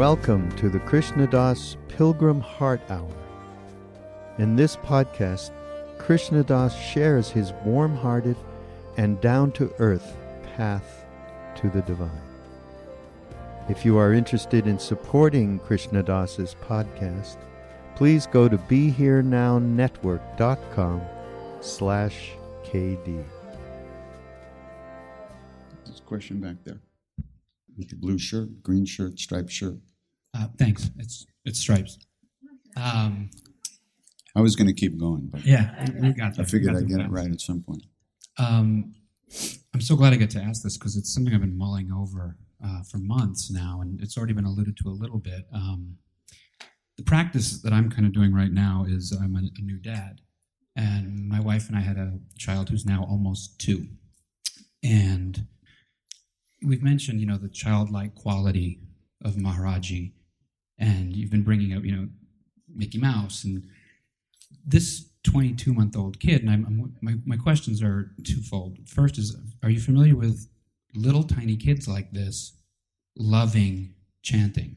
Welcome to the Krishna Das Pilgrim Heart Hour. In this podcast, Krishna Das shares his warm hearted and down to earth path to the divine. If you are interested in supporting Krishna Das's podcast, please go to BeHereNowNetwork.com slash KD. A question back there. With the blue shirt, green shirt, striped shirt. Uh, thanks. It's it's stripes. Um, I was going to keep going, but yeah, you got that. I figured I'd get it right at some point. Um, I'm so glad I get to ask this because it's something I've been mulling over uh, for months now, and it's already been alluded to a little bit. Um, the practice that I'm kind of doing right now is I'm a, a new dad, and my wife and I had a child who's now almost two, and we've mentioned, you know, the childlike quality of Maharaji and you've been bringing up, you know, Mickey Mouse and this 22 month old kid. And I'm, I'm, my, my questions are twofold. First is, are you familiar with little tiny kids like this loving chanting?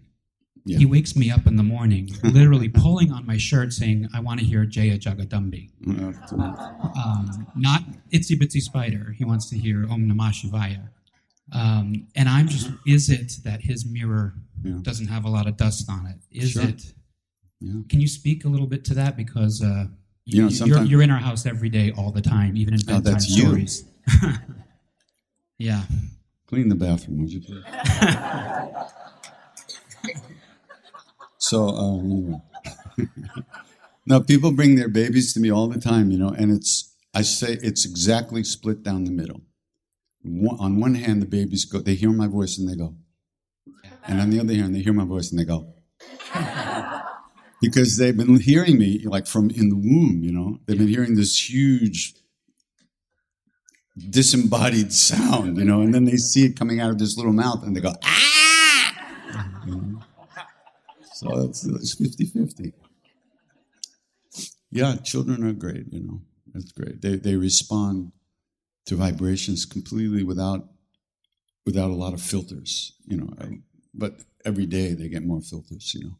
Yeah. He wakes me up in the morning, literally pulling on my shirt, saying, "I want to hear Jaya Jagadambe." um, not itsy bitsy spider. He wants to hear Om Namah Shivaya. Um, and I'm just, is it that his mirror yeah. doesn't have a lot of dust on it? Is sure. it? Yeah. Can you speak a little bit to that? Because uh, you, you know, you're, you're, in our house every day, all the time, even in oh, bedtime oh, stories. yeah. Clean the bathroom, would you please? so, um, now people bring their babies to me all the time, you know, and it's I say it's exactly split down the middle on one hand, the babies go, they hear my voice and they go. And on the other hand, they hear my voice and they go. because they've been hearing me like from in the womb, you know. They've been hearing this huge disembodied sound, you know, and then they see it coming out of this little mouth and they go, ah! You know? So it's, it's 50 50. Yeah, children are great, you know. That's great. They, they respond to vibrations completely without without a lot of filters, you know. But every day they get more filters, you know.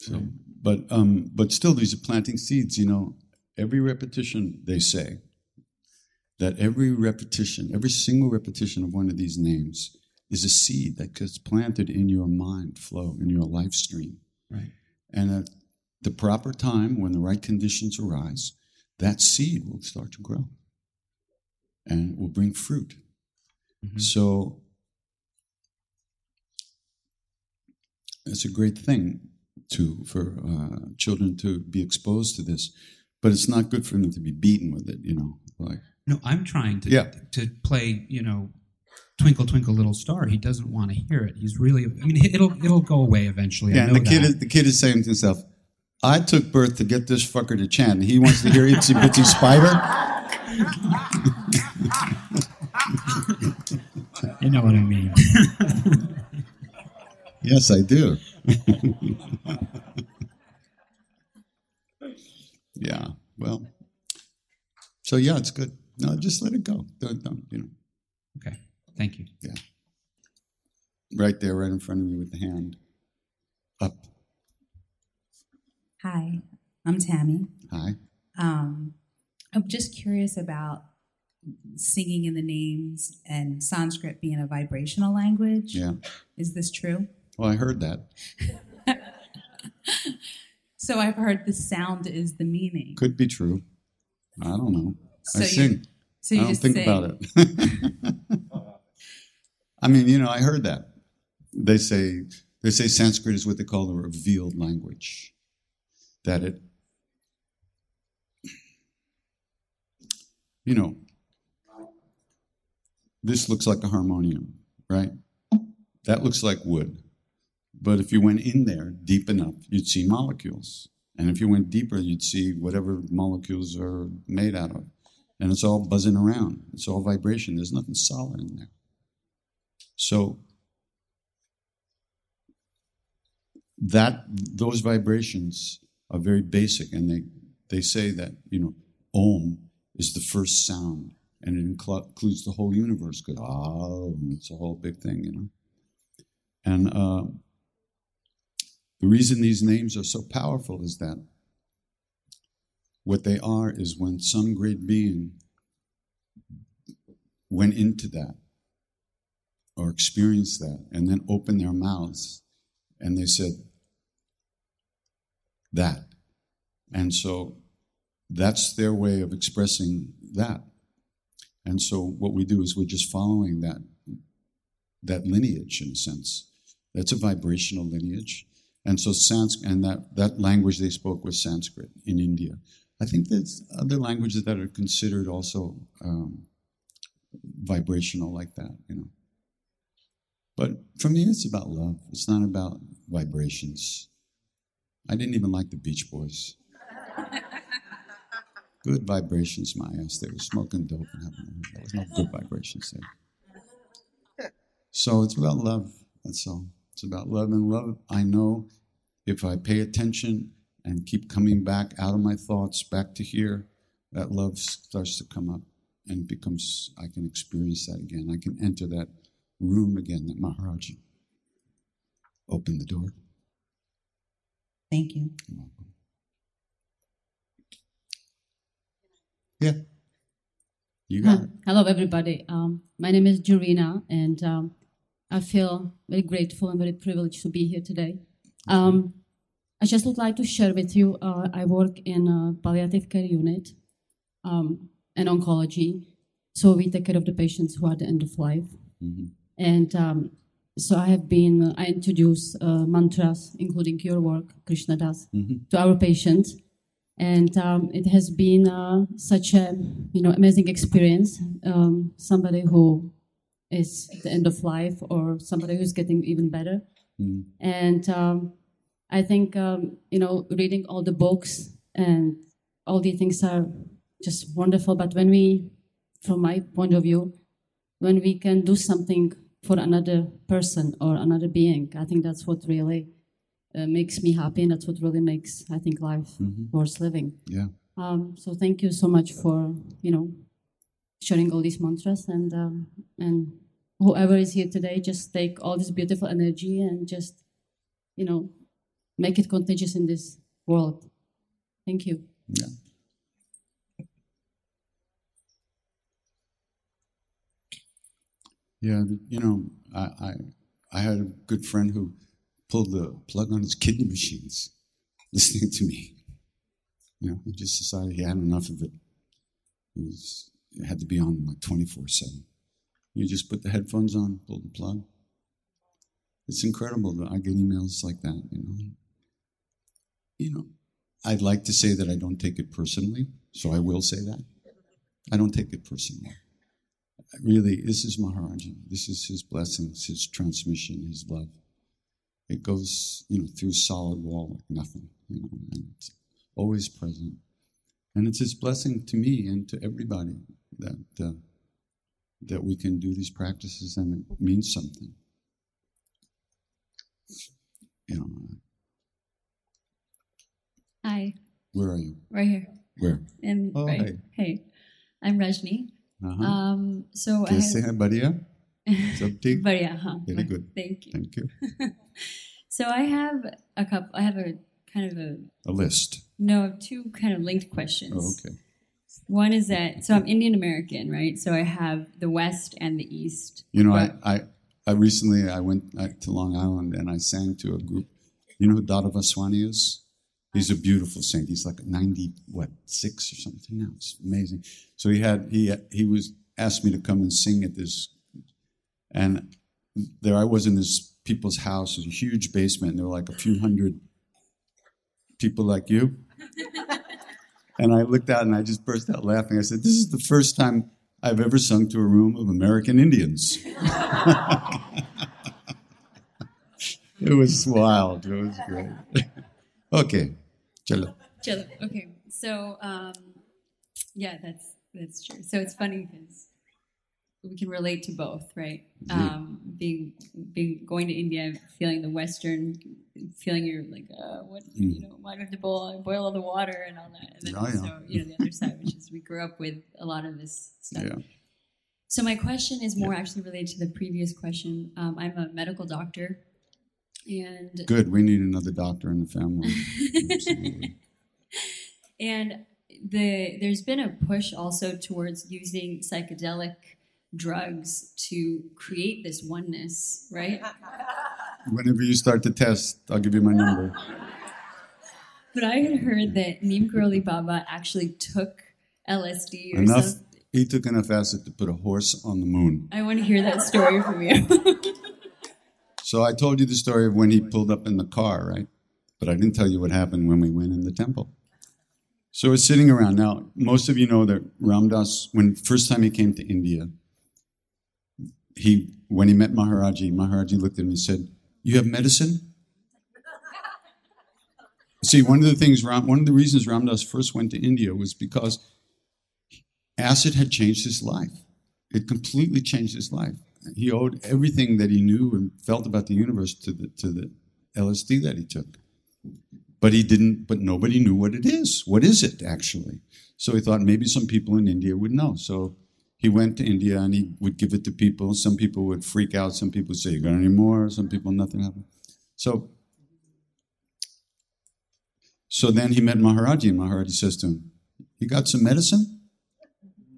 So, but um, but still, these are planting seeds. You know, every repetition they say that every repetition, every single repetition of one of these names is a seed that gets planted in your mind flow in your life stream. Right. And at the proper time, when the right conditions arise, that seed will start to grow and will bring fruit. Mm-hmm. So it's a great thing to for uh, children to be exposed to this, but it's not good for them to be beaten with it. You know, like no, I'm trying to Yeah. to play. You know, Twinkle Twinkle Little Star. He doesn't want to hear it. He's really. I mean, it'll it'll go away eventually. yeah. I And the kid that. is the kid is saying to himself, "I took birth to get this fucker to chant. He wants to hear Itsy Bitsy Spider." you know what I mean. Yes, I do. yeah. Well. So yeah, it's good. No, just let it go. Don't, don't you know? okay. Thank you. Yeah. Right there, right in front of you with the hand up. Hi, I'm Tammy. Hi. Um, I'm just curious about singing in the names and Sanskrit being a vibrational language. Yeah. Is this true? Well, I heard that. So I've heard the sound is the meaning. Could be true. I don't know. So I you- sing. So you I don't think sing. about it. I mean, you know, I heard that. They say they say Sanskrit is what they call a revealed language. That it you know, this looks like a harmonium, right? That looks like wood. But if you went in there deep enough, you'd see molecules. And if you went deeper, you'd see whatever molecules are made out of. And it's all buzzing around. It's all vibration. There's nothing solid in there. So that those vibrations are very basic and they they say that, you know, Om is the first sound and it inclu- includes the whole universe. Because ah, it's a whole big thing, you know. And uh, the reason these names are so powerful is that what they are is when some great being went into that or experienced that and then opened their mouths and they said that. And so that's their way of expressing that. And so what we do is we're just following that that lineage in a sense. That's a vibrational lineage. And so Sans and that, that language they spoke was Sanskrit in India. I think there's other languages that are considered also um, vibrational like that, you know. But for me, it's about love. It's not about vibrations. I didn't even like the Beach Boys. Good vibrations, my ass. They were smoking dope and having there was no good vibrations there. So it's about love. That's all. It's about love and love. I know if I pay attention and keep coming back out of my thoughts back to here, that love starts to come up and becomes. I can experience that again. I can enter that room again that Maharaji opened the door. Thank you. You're welcome. Yeah. You got Hi. it. Hello, everybody. Um, my name is Jurina, and um, I feel very grateful and very privileged to be here today. Um, I just would like to share with you. Uh, I work in a palliative care unit um, and oncology, so we take care of the patients who are at the end of life. Mhm. And um, so I have been. I introduce uh, mantras, including your work, Krishna Das, Mhm. to our patients and um, it has been uh, such a you know amazing experience. Um, somebody who is at the end of life, or somebody who's getting even better, Mhm. and um, I think um, you know reading all the books and all these things are just wonderful. But when we, from my point of view, when we can do something for another person or another being, I think that's what really uh, makes me happy, and that's what really makes I think life Mhm. worth living. Yeah. Um, so thank you so much for you know sharing all these mantras and um, and whoever is here today, just take all this beautiful energy and just you know make it contagious in this world. Thank you. Yeah. Yeah, you know, I, I I had a good friend who pulled the plug on his kidney machines, listening to me. You know, he just decided he had enough of it. It was it had to be on like twenty four seven. You just put the headphones on, pull the plug. It's incredible that I get emails like that. You know, you know, I'd like to say that I don't take it personally, so I will say that. I don't take it personally. Really, this is Maharaji. This is his blessings, his transmission, his love. It goes, you know, through solid wall like nothing, you know, and it's always present. And it's his blessing to me and to everybody that uh, that we can do these practices and it means something. You know, Hi, where are you? right here. Where? And Oh, right. hey. Hey, I'm Rajni. Uh-huh. Um, so I have, hai, badhiya? Sab theek? but yeah, huh. Very good. Thank you. Thank you. So I have a couple. I have a kind of a A list. no two kind of linked questions. Oh, okay. One is that so I'm Indian American, right? So I have the West and the East. You know, I, I, I recently I went to Long Island and I sang to a group. You know who Dada Vaswani is? He's a beautiful saint. He's like ninety what six or something now. It's amazing. So he had he he was asked me to come and sing at this, and there I was in this people's house. It was a huge basement. And there were like a few hundred people like you. And I looked out and I just burst out laughing. I said, "This is the first time I've ever sung to a room of American Indians." it was wild. It was great. okay, chalo. Chalo. Okay. So um, yeah, that's that's true. So it's funny because we can relate to both, right? Um, being being going to India, feeling the Western, feeling you're like, uh, what you know, why do I have to boil boil all the water and all that, and then Mm. Yeah, yeah. you know the other side, which is we grew up with a lot of this stuff. Yeah. So my question is more actually related to the previous question. Um, I'm a medical doctor, and Good. We need another doctor in the family. Absolutely. And the there's been a push also towards using psychedelic drugs to create this oneness, right? Whenever you start the test, I'll give you my number. But I had heard that Neem Karoli Baba actually took LSD or Enough. something. He took enough acid to put a horse on the moon. I want to hear that story from you. So I told you the story of when he pulled up in the car, right? But I didn't tell you what happened when we went in the temple. So we're sitting around. Now, most of you know that Ram Dass, when first time he came to India, he when he met Maharaji, Maharaji looked at him and said, "You have medicine." See, one of the things, Ram, one of the reasons Ram Dass first went to India was because acid had changed his life. It completely changed his life. He owed everything that he knew and felt about the universe to the to the LSD that he took. But he didn't. But nobody knew what it is. What is it actually? So he thought maybe some people in India would know. So he went to India and he would give it to people. Some people would freak out. Some people would say, "You got any more?" Some people, nothing happened. So so then he met Maharaji, and Maharaji says to him, You got some medicine?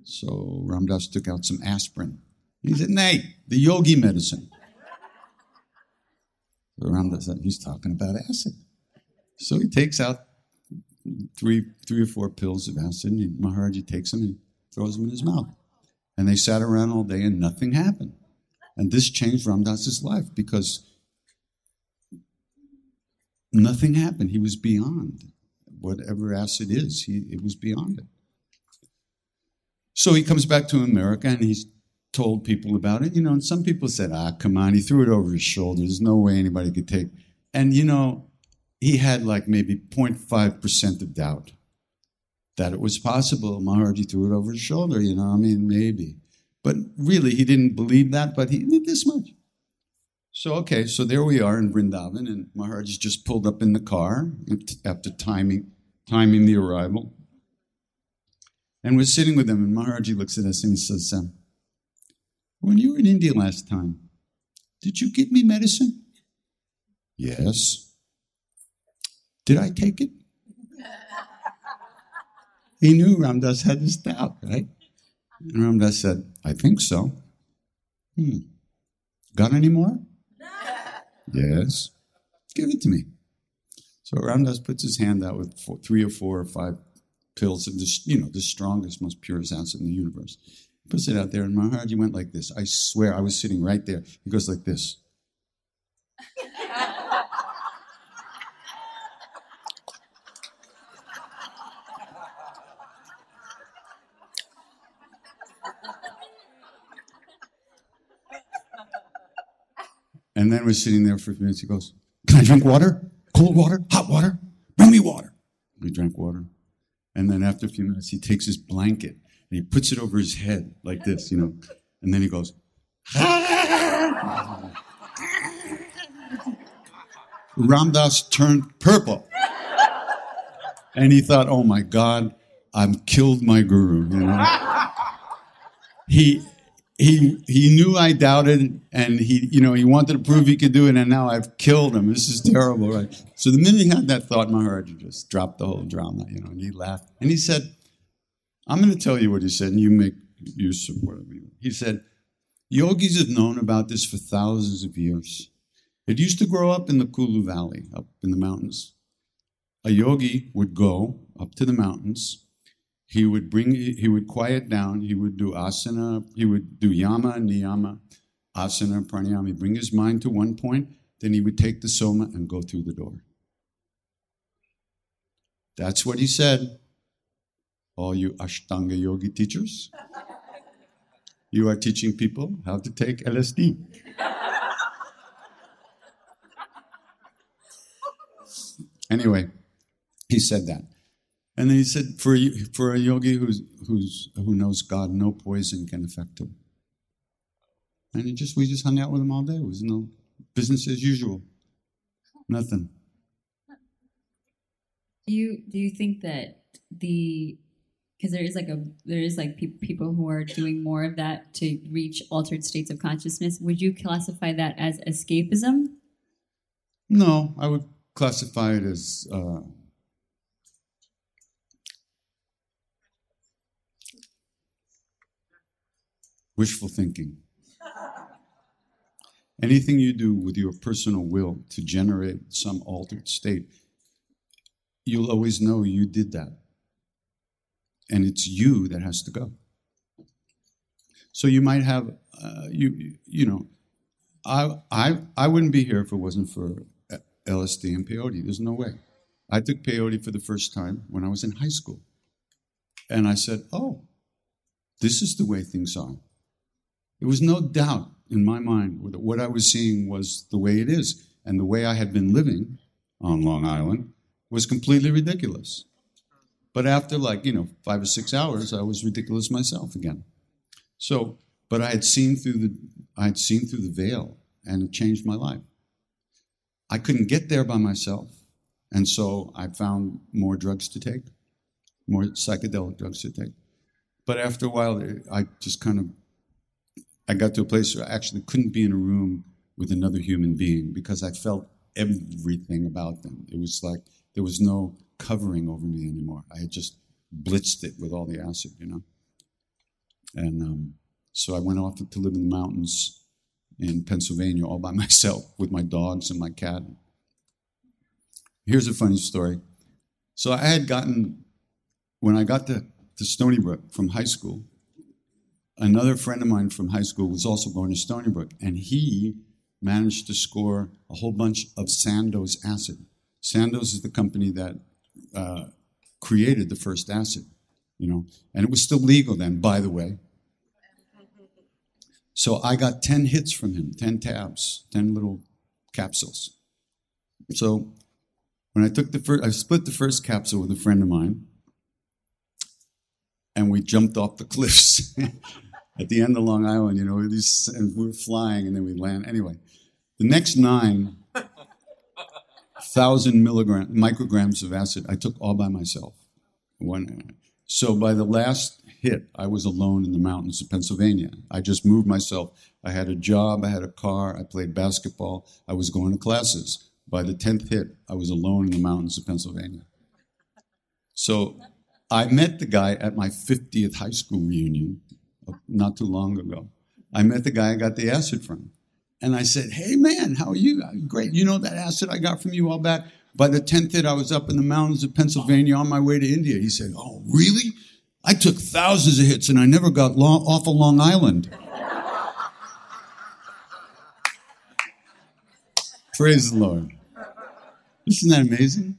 So Ram Dass took out some aspirin. He said, Nay, the yogi medicine. So Ram Dass said, He's talking about acid. So he takes out three, three or four pills of acid, and Maharaji takes them and throws them in his mouth. And they sat around all day, and nothing happened. And this changed Ram Dass's life because nothing happened. He was beyond whatever acid is. He it was beyond it. So he comes back to America and he's told people about it. You know, and some people said, "Ah, come on, he threw it over his shoulder. There's no way anybody could take." And you know, he had like maybe 0.5% of doubt that it was possible. Maharaji threw it over his shoulder, you know, I mean, maybe. But really, he didn't believe that, but he did this much. So, okay, so there we are in Vrindavan, and Maharaji's just pulled up in the car after timing, timing the arrival. And we're sitting with him, and Maharaji looks at us and he says, um, When you were in India last time, did you give me medicine? Yes. Did I take it? He knew Ram Dass had his doubt, right? And Ram Dass said, I think so. Hmm. Got any more? yes. Give it to me. So Ram Dass puts his hand out with four, three or four or five pills of this, you know, the strongest, most purest acid in the universe. He puts it out there, and Maharaji went like this. I swear I was sitting right there. He goes like this. And then we're sitting there for a few minutes. He goes, Can I drink water? Cold water? Hot water? Bring me water. We drank water. And then after a few minutes, he takes his blanket and he puts it over his head like this, you know. And then he goes, Ram Dass turned purple. And he thought, oh my God, I've killed my guru, you know. He he he knew I doubted, and he you know he wanted to prove he could do it, and now I've killed him. This is terrible, right? So the minute he had that thought, Maharaj just dropped the whole drama, you know, and he laughed and he said, "I'm going to tell you what he said, and you make use of whatever you." He said, "Yogis have known about this for thousands of years. It used to grow up in the Kulu Valley, up in the mountains. A yogi would go up to the mountains." He would bring he would quiet down. He would do asana. He would do yama niyama asana pranayama. He'd bring his mind to one point then he would take the soma and go through the door. That's what he said. All you ashtanga yogi teachers you are teaching people how to take lsd anyway he said that and then he said, for a, for a yogi who's, who's, who knows God, no poison can affect him. And he just, we just hung out with him all day. It was no business as usual. Nothing. Do you, do you think that the, because there is like a, there is like pe- people who are doing more of that to reach altered states of consciousness. Would you classify that as escapism? No, I would classify it as, uh, wishful thinking. Anything you do with your personal will to generate some altered state, you'll always know you did that. And it's you that has to go. So you might have, uh, you you know, I, I, I wouldn't be here if it wasn't for LSD and peyote. There's no way. I took peyote for the first time when I was in high school. And I said, oh, this is the way things are. There was no doubt in my mind that what I was seeing was the way it is. And the way I had been living on Long Island was completely ridiculous. But after like, you know, five or six hours, I was ridiculous myself again. So, but I had seen through the I had seen through the veil and it changed my life. I couldn't get there by myself. And so I found more drugs to take, more psychedelic drugs to take. But after a while, I just kind of I got to a place where I actually couldn't be in a room with another human being because I felt everything about them. It was like there was no covering over me anymore. I had just blitzed it with all the acid, you know. And um, so I went off to live in the mountains in Pennsylvania all by myself with my dogs and my cat. Here's a funny story. So I had gotten, when I got to, to Stony Brook from high school, another friend of mine from high school was also going to Stony Brook, and he managed to score a whole bunch of Sandoz acid. Sandoz is the company that uh, created the first acid, you know, and it was still legal then, by the way. So I got 10 hits from him, 10 tabs, 10 little capsules. So When I took the first, I split the first capsule with a friend of mine, and we jumped off the cliffs at the end of Long Island. You know, these, and we were flying, and then we land. Anyway, the next nine thousand milligram micrograms of acid I took all by myself. One, so by the last hit, I was alone in the mountains of Pennsylvania. I just moved myself. I had a job, I had a car, I played basketball, I was going to classes. By the 10th hit, I was alone in the mountains of Pennsylvania. So I met the guy at my 50th high school reunion not too long ago. I met the guy I got the acid from. And I said, Hey man, how are you? Great. You know that acid I got from you all back? By the 10th hit, I was up in the mountains of Pennsylvania on my way to India. He said, Oh, really? I took thousands of hits and I never got long, off of Long Island. Praise the Lord. Isn't that amazing?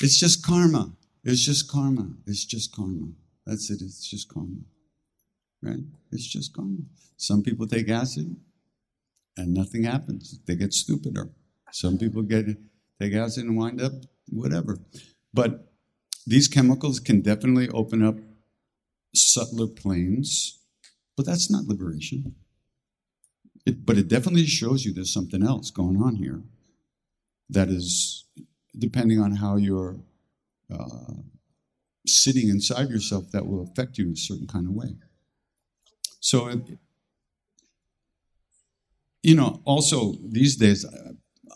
It's just karma. It's just karma. It's just karma. That's it. It's just karma. Right? It's just gone. Some people take acid and nothing happens. They get stupider. Some people get take acid and wind up whatever. But these chemicals can definitely open up subtler planes, but that's not liberation. It, but it definitely shows you there's something else going on here that is, depending on how you're uh, sitting inside yourself, that will affect you in a certain kind of way. So, you know, also these days,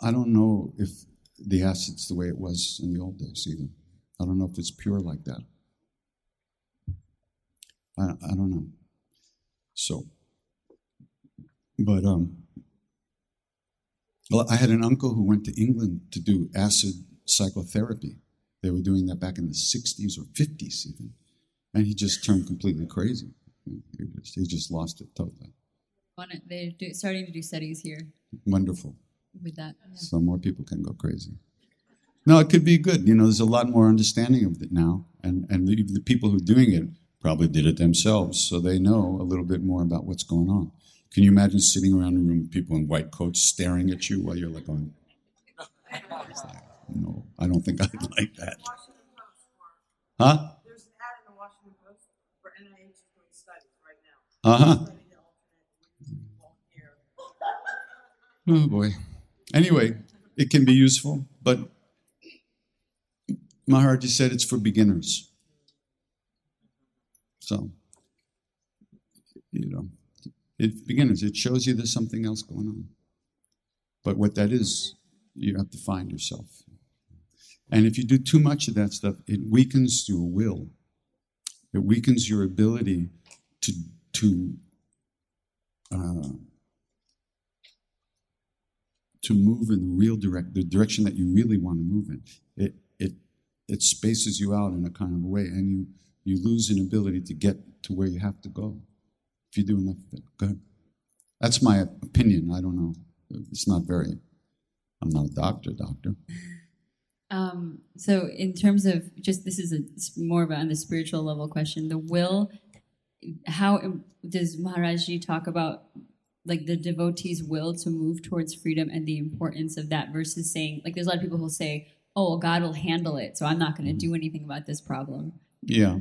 I don't know if the acid's the way it was in the old days either. I don't know if it's pure like that. I, I don't know. So, but um, well, I had an uncle who went to England to do acid psychotherapy. They were doing that back in the 60s or 50s even. And he just turned completely crazy. He just, he just lost it totally. They're starting to do studies here. Wonderful. With that. Yeah. So more people can go crazy. No, it could be good. You know, there's a lot more understanding of it now. And, and the, the people who are doing it probably did it themselves. So they know a little bit more about what's going on. Can you imagine sitting around a room with people in white coats staring at you while you're like going, like, no, I don't think I'd like that. Huh? There's an ad in the Washington Post for NIH doing studies right now. Uh huh. Oh boy. Anyway, it can be useful, but Maharaj said it's for beginners. So, you know, it beginners. It shows you there's something else going on. But what that is, you have to find yourself. And if you do too much of that stuff, it weakens your will. It weakens your ability to to uh, to move in the real direct the direction that you really want to move in. It it it spaces you out in a kind of way, and you you lose an ability to get to where you have to go if you do enough of it. Go ahead. That's my opinion. I don't know. It's not very. I'm not a doctor, doctor. Um, so, in terms of just this is a more of a, on the spiritual level question. The will. How does Maharajji talk about like the devotee's will to move towards freedom and the importance of that versus saying like there's a lot of people who say oh well, god will handle it so i'm not going to do mm-hmm. anything about this problem. Yeah.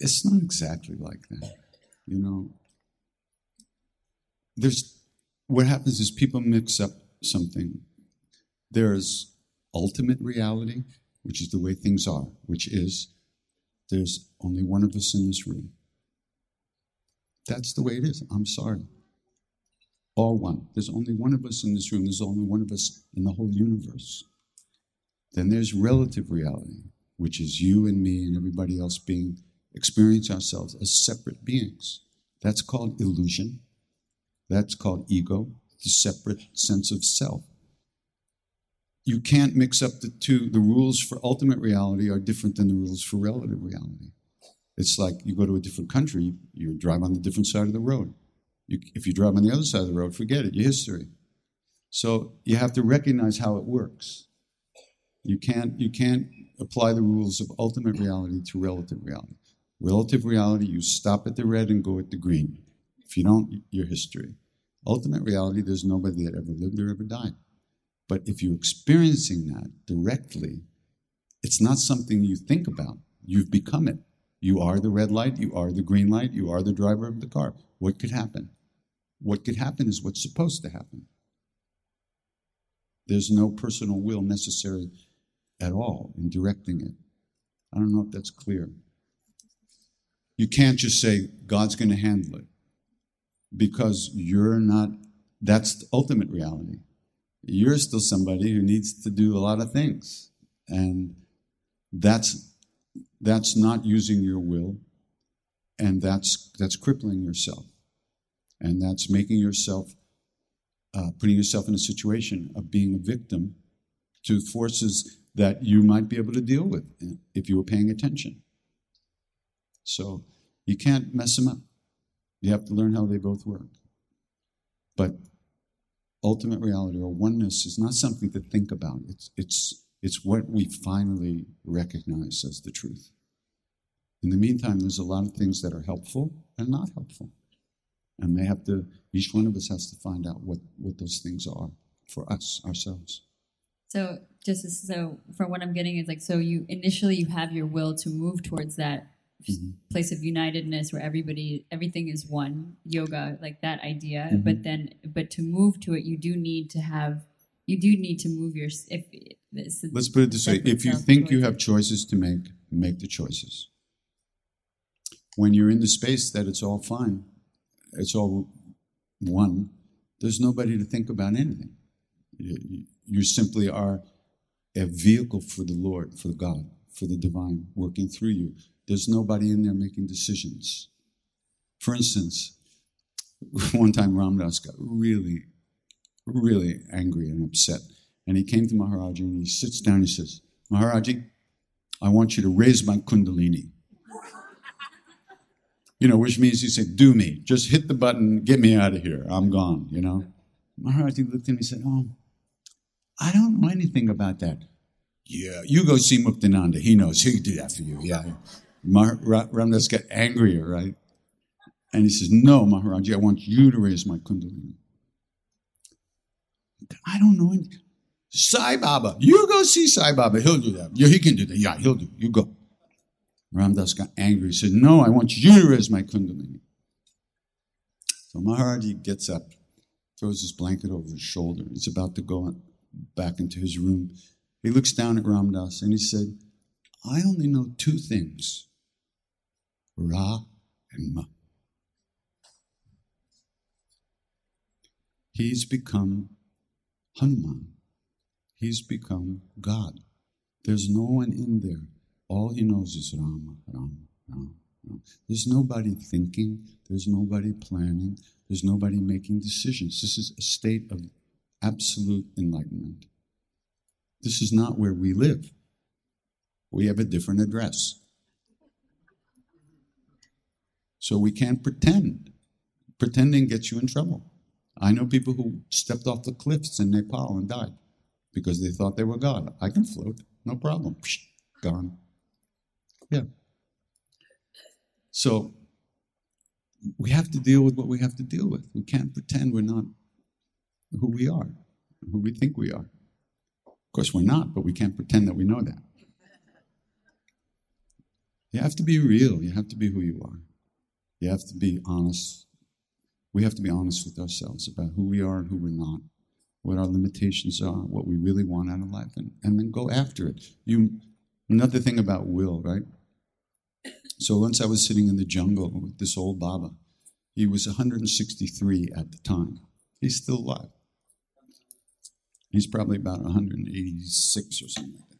It's not exactly like that you know? There's what happens is people mix up something. There's ultimate reality which is the way things are, which is there's only one of us in this room. That's the way it is. I'm sorry. All one. There's only one of us in this room. There's only one of us in the whole universe. Then there's relative reality, which is you and me and everybody else being experience ourselves as separate beings. That's called illusion. That's called ego, the separate sense of self you can't mix up the two. The rules for ultimate reality are different than the rules for relative reality. It's like you go to a different country, you drive on the different side of the road. You, if you drive on the other side of the road, forget it, you're history. So you have to recognize how it works. You can't, you can't apply the rules of ultimate reality to relative reality. Relative reality, you stop at the red and go at the green. If you don't, you're history. Ultimate reality, there's nobody that ever lived or ever died. But if you're experiencing that directly, it's not something you think about. You've become it. You are the red light, you are the green light, you are the driver of the car. What could happen? What could happen is what's supposed to happen. There's no personal will necessary at all in directing it. I don't know if that's clear. You can't just say, God's going to handle it, because you're not, that's the ultimate reality. You're still somebody who needs to do a lot of things. And that's, that's not using your will, and that's, that's crippling yourself. And that's making yourself, uh, putting yourself in a situation of being a victim to forces that you might be able to deal with if you were paying attention. So you can't mess them up. You have to learn how they both work. But ultimate reality or oneness is not something to think about. It's, it's, it's what we finally recognize as the truth. In the meantime, there's a lot of things that are helpful and not helpful. And they have to, each one of us has to find out what, what those things are for us, ourselves. So just so from what I'm getting is like so you initially you have your will to move towards that mm-hmm. place of unitedness where everybody everything is one yoga like that idea mm-hmm. but then but to move to it you do need to have you do need to move your if this, let's put it this way if you think you have choices to make make the choices when you're in the space that it's all fine it's all one there's nobody to think about anything you, you simply are a vehicle for the Lord, for God, for the divine working through you. There's nobody in there making decisions. For instance, one time Ram Dass got really, really angry and upset. And he came to Maharaji and he sits down and he says, Maharaji, I want you to raise my kundalini. You know, which means he said, do me. Just hit the button, get me out of here. I'm gone, you know. Maharaji looked at me and said, Oh, I don't know anything about that. Yeah, you go see Muktananda. He knows. He'll do that for you. Yeah. Ram Dass got angrier, right? And he says, No, Maharaji, I want you to raise my Kundalini. I don't know anything. Sai Baba. You go see Sai Baba. He'll do that. Yeah, he can do that. Yeah, he'll do it. You go. Ram Dass got angry. He said, No, I want you to raise my Kundalini. So Maharaji gets up, throws his blanket over his shoulder. He's about to go back into his room. He looks down at Ram Dass and he said, I only know two things Ra and Ma. He's become Hanuman. He's become God. There's no one in there. All he knows is Rama, Rama, Rama. Rama. There's nobody thinking. There's nobody planning. There's nobody making decisions. This is a state of absolute enlightenment. This is not where we live. We have a different address. So we can't pretend. Pretending gets you in trouble. I know people who stepped off the cliffs in Nepal and died because they thought they were God. I can float, no problem. Psh, gone. Yeah. So we have to deal with what we have to deal with. We can't pretend we're not who we are, who we think we are. Of course, we're not, but we can't pretend that we know that. You have to be real. You have to be who you are. You have to be honest. We have to be honest with ourselves about who we are and who we're not, what our limitations are, what we really want out of life, and, and then go after it. You, another thing about will, right? So once I was sitting in the jungle with this old Baba. He was 163 at the time. He's still alive. He's probably about 186 or something like that.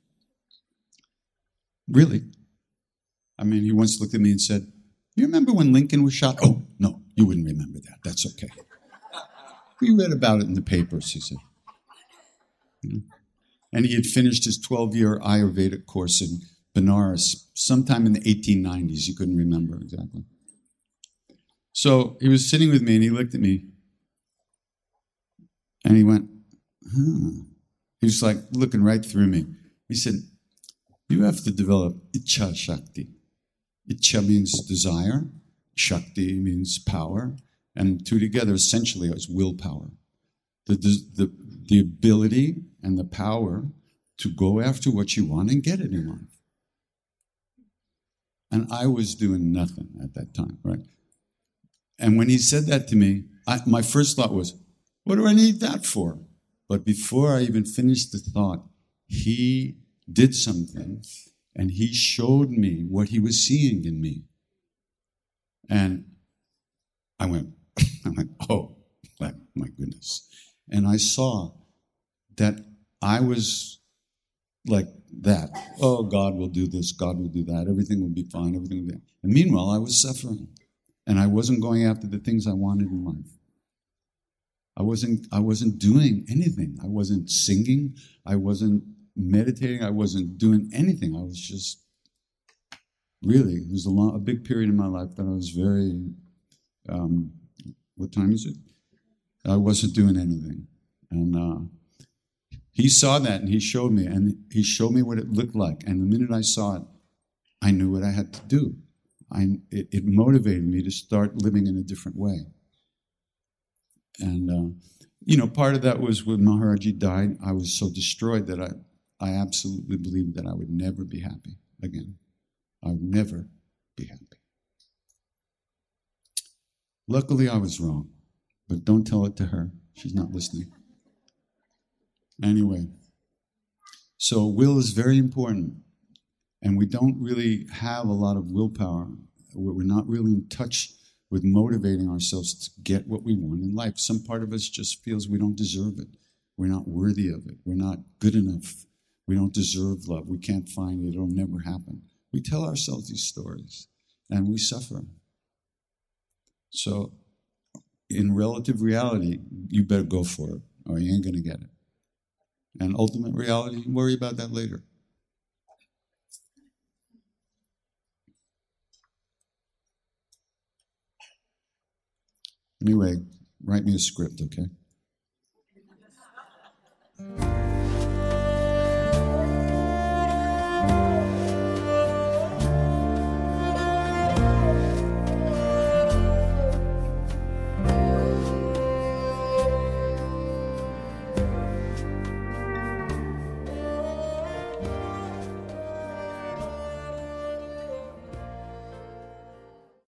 Really? I mean, he once looked at me and said, You remember when Lincoln was shot? Oh, no, you wouldn't remember that. That's okay. We read about it in the papers, he said. Hmm. And he had finished his 12 year Ayurvedic course in Benares sometime in the 1890s. He couldn't remember exactly. So he was sitting with me and he looked at me and he went, huh. He was like looking right through me. He said, You have to develop Icha Shakti. Icha means desire, Shakti means power, And two together essentially is willpower. The, the, the ability and the power to go after what you want and get it in life. And I was doing nothing at that time, right? And when he said that to me, I, my first thought was, what do I need that for? But before I even finished the thought, he did something and he showed me what he was seeing in me. And I went, I went, oh, my, goodness. And I saw that I was like that. Oh, God will do this, God will do that, everything will be fine, everything will be. And meanwhile, I was suffering. And I wasn't going after the things I wanted in life. I wasn't I wasn't doing anything. I wasn't singing. I wasn't meditating. I wasn't doing anything. I was just really. There was a long, a big period in my life that I was very. Um, what time is it? I wasn't doing anything, and uh, he saw that and he showed me, and he showed me what it looked like. And the minute I saw it, I knew what I had to do. I, it, it motivated me to start living in a different way. And, uh, you know, part of that was when Maharaji died, I was so destroyed that I, I absolutely believed that I would never be happy again. I would never be happy. Luckily, I was wrong, but don't tell it to her. She's not listening. Anyway, so will is very important, and we don't really have a lot of willpower. We're not really in touch with motivating ourselves to get what we want in life. Some part of us just feels we don't deserve it. We're not worthy of it. We're not good enough. We don't deserve love. We can't find it. It'll never happen. We tell ourselves these stories and we suffer. So, in relative reality, you better go for it or you ain't going to get it. And ultimate reality, worry about that later. Anyway, write me a script, okay?